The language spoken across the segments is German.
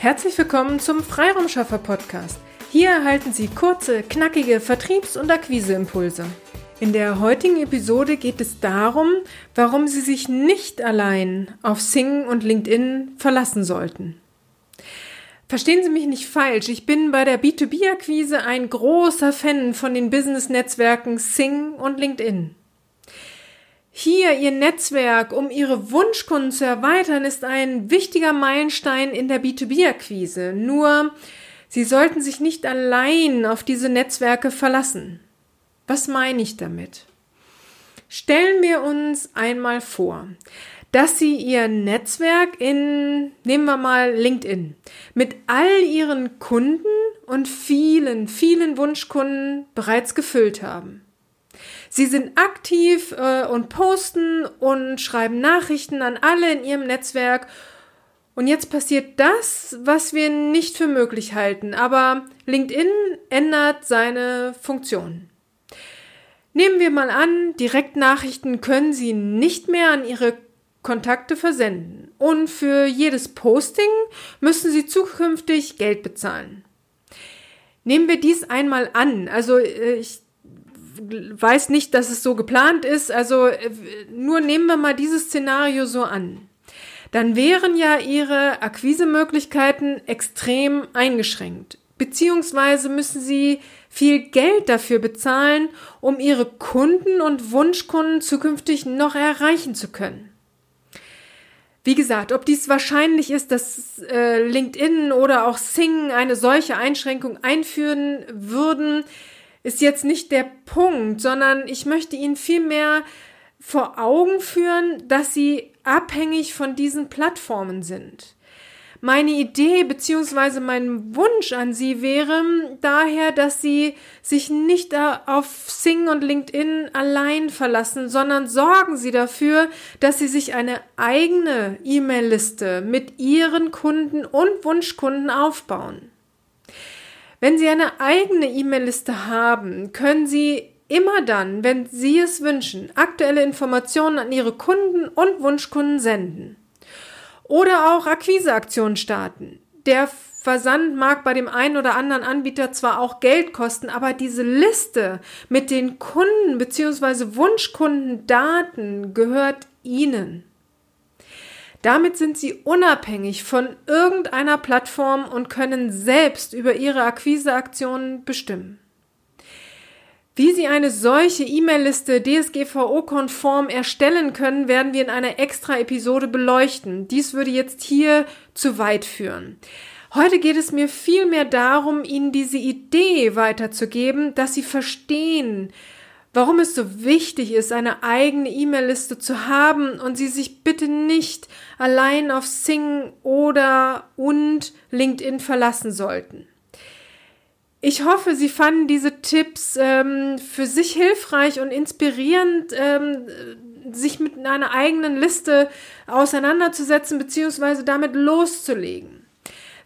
Herzlich willkommen zum Freiraumschaffer Podcast. Hier erhalten Sie kurze, knackige Vertriebs- und Akquiseimpulse. In der heutigen Episode geht es darum, warum Sie sich nicht allein auf Sing und LinkedIn verlassen sollten. Verstehen Sie mich nicht falsch, ich bin bei der B2B-Akquise ein großer Fan von den Business-Netzwerken Sing und LinkedIn. Hier Ihr Netzwerk, um Ihre Wunschkunden zu erweitern, ist ein wichtiger Meilenstein in der B2B-Akquise. Nur, Sie sollten sich nicht allein auf diese Netzwerke verlassen. Was meine ich damit? Stellen wir uns einmal vor, dass Sie Ihr Netzwerk in, nehmen wir mal LinkedIn, mit all Ihren Kunden und vielen, vielen Wunschkunden bereits gefüllt haben. Sie sind aktiv äh, und posten und schreiben Nachrichten an alle in ihrem Netzwerk. Und jetzt passiert das, was wir nicht für möglich halten. Aber LinkedIn ändert seine Funktion. Nehmen wir mal an, Direktnachrichten können Sie nicht mehr an Ihre Kontakte versenden. Und für jedes Posting müssen Sie zukünftig Geld bezahlen. Nehmen wir dies einmal an. Also äh, ich weiß nicht, dass es so geplant ist. Also äh, nur nehmen wir mal dieses Szenario so an. Dann wären ja ihre Akquisemöglichkeiten extrem eingeschränkt. Beziehungsweise müssen sie viel Geld dafür bezahlen, um ihre Kunden und Wunschkunden zukünftig noch erreichen zu können. Wie gesagt, ob dies wahrscheinlich ist, dass äh, LinkedIn oder auch Sing eine solche Einschränkung einführen würden, ist jetzt nicht der Punkt, sondern ich möchte Ihnen vielmehr vor Augen führen, dass Sie abhängig von diesen Plattformen sind. Meine Idee bzw. mein Wunsch an Sie wäre daher, dass Sie sich nicht auf Sing und LinkedIn allein verlassen, sondern sorgen Sie dafür, dass Sie sich eine eigene E-Mail-Liste mit Ihren Kunden und Wunschkunden aufbauen. Wenn Sie eine eigene E-Mail-Liste haben, können Sie immer dann, wenn Sie es wünschen, aktuelle Informationen an Ihre Kunden und Wunschkunden senden. Oder auch Akquiseaktionen starten. Der Versand mag bei dem einen oder anderen Anbieter zwar auch Geld kosten, aber diese Liste mit den Kunden bzw. Wunschkundendaten gehört Ihnen. Damit sind sie unabhängig von irgendeiner Plattform und können selbst über ihre Akquiseaktionen bestimmen. Wie Sie eine solche E-Mail-Liste DSGVO-konform erstellen können, werden wir in einer extra Episode beleuchten. Dies würde jetzt hier zu weit führen. Heute geht es mir vielmehr darum, Ihnen diese Idee weiterzugeben, dass Sie verstehen, warum es so wichtig ist, eine eigene E-Mail-Liste zu haben und Sie sich bitte nicht allein auf Sing oder und LinkedIn verlassen sollten. Ich hoffe, Sie fanden diese Tipps ähm, für sich hilfreich und inspirierend, ähm, sich mit einer eigenen Liste auseinanderzusetzen bzw. damit loszulegen.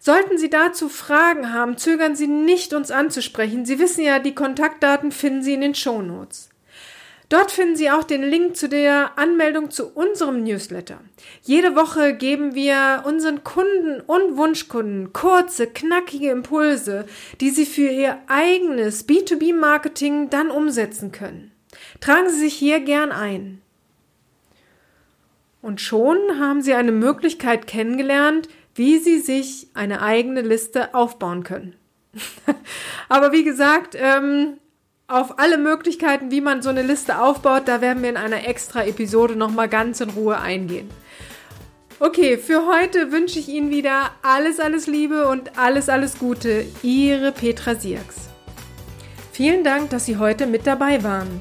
Sollten Sie dazu Fragen haben, zögern Sie nicht, uns anzusprechen. Sie wissen ja, die Kontaktdaten finden Sie in den Shownotes. Dort finden Sie auch den Link zu der Anmeldung zu unserem Newsletter. Jede Woche geben wir unseren Kunden und Wunschkunden kurze, knackige Impulse, die Sie für Ihr eigenes B2B-Marketing dann umsetzen können. Tragen Sie sich hier gern ein. Und schon haben Sie eine Möglichkeit kennengelernt, wie Sie sich eine eigene Liste aufbauen können. Aber wie gesagt, ähm, auf alle Möglichkeiten, wie man so eine Liste aufbaut, da werden wir in einer extra Episode nochmal ganz in Ruhe eingehen. Okay, für heute wünsche ich Ihnen wieder alles, alles Liebe und alles, alles Gute. Ihre Petra Sierks. Vielen Dank, dass Sie heute mit dabei waren.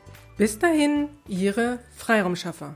Bis dahin, Ihre Freiraumschaffer.